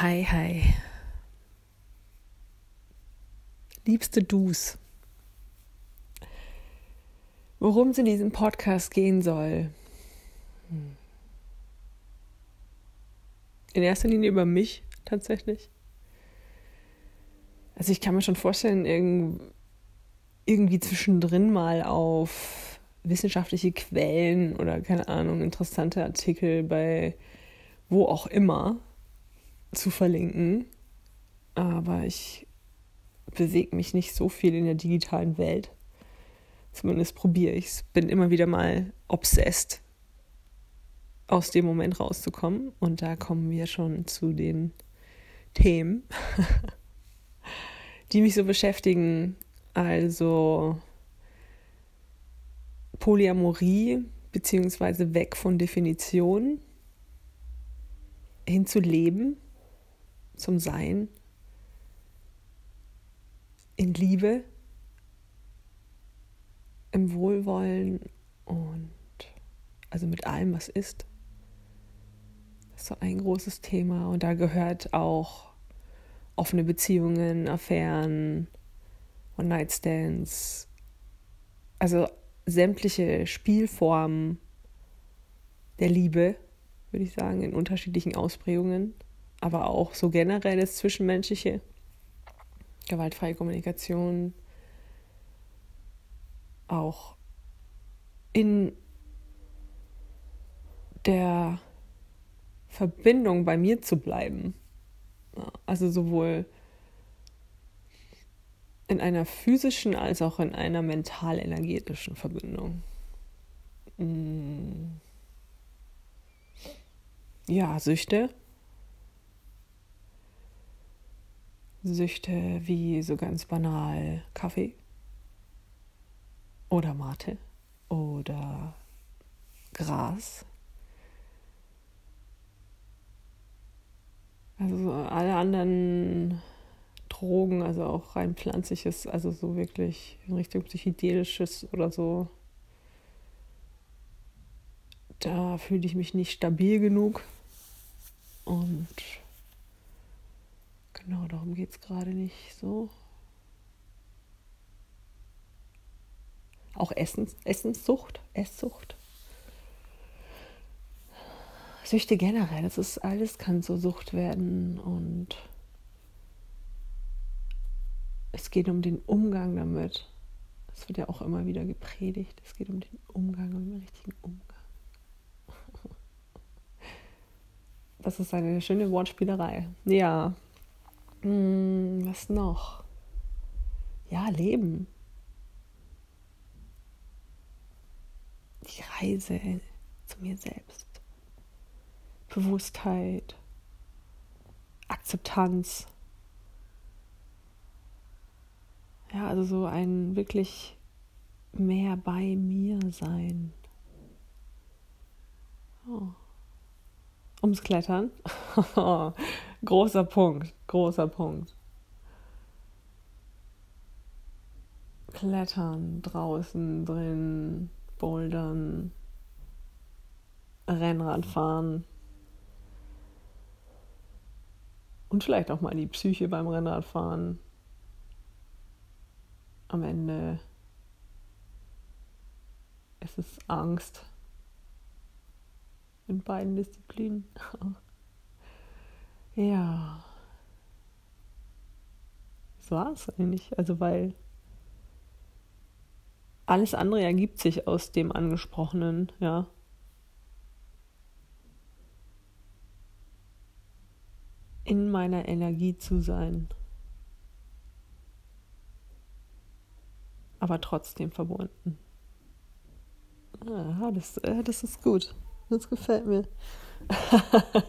Hi, hi. Liebste Dus, worum es in diesem Podcast gehen soll. Hm. In erster Linie über mich tatsächlich. Also ich kann mir schon vorstellen, irgendwie zwischendrin mal auf wissenschaftliche Quellen oder keine Ahnung, interessante Artikel bei wo auch immer zu verlinken. Aber ich bewege mich nicht so viel in der digitalen Welt. Zumindest probiere ich es. Bin immer wieder mal obsessed, aus dem Moment rauszukommen. Und da kommen wir schon zu den Themen, die mich so beschäftigen. Also Polyamorie, beziehungsweise weg von Definition hin zu Leben, zum Sein, in Liebe, im Wohlwollen und also mit allem, was ist. Das ist so ein großes Thema und da gehört auch offene Beziehungen, Affären, One-Night-Stands, also sämtliche Spielformen der Liebe würde ich sagen, in unterschiedlichen Ausprägungen, aber auch so generell das Zwischenmenschliche, gewaltfreie Kommunikation, auch in der Verbindung bei mir zu bleiben. Also sowohl in einer physischen als auch in einer mental-energetischen Verbindung. Mm. Ja, Süchte. Süchte wie so ganz banal Kaffee oder Mate oder Gras. Also alle anderen Drogen, also auch rein pflanzliches, also so wirklich in Richtung psychedelisches oder so. Da fühle ich mich nicht stabil genug. Und darum geht es gerade nicht so. Auch Essens, Essenssucht, Esssucht. Süchte generell, das ist alles kann zur Sucht werden und es geht um den Umgang damit. Es wird ja auch immer wieder gepredigt. Es geht um den Umgang, um den richtigen Umgang. Das ist eine schöne Wortspielerei. Ja. Hm, was noch? Ja, Leben. Die Reise zu mir selbst. Bewusstheit. Akzeptanz. Ja, also so ein wirklich mehr bei mir sein. Oh. Ums Klettern. großer Punkt, großer Punkt. Klettern, draußen, drin, bouldern, Rennrad fahren. Und vielleicht auch mal die Psyche beim Rennradfahren. Am Ende ist es Angst in beiden Disziplinen. ja. Das war es eigentlich. Also, weil alles andere ergibt sich aus dem Angesprochenen, ja. In meiner Energie zu sein. Aber trotzdem verbunden. Ah, das, äh, das ist gut. Das gefällt mir.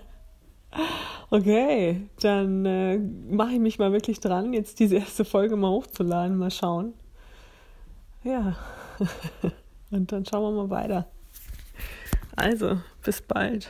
okay, dann äh, mache ich mich mal wirklich dran, jetzt diese erste Folge mal hochzuladen, mal schauen. Ja, und dann schauen wir mal weiter. Also, bis bald.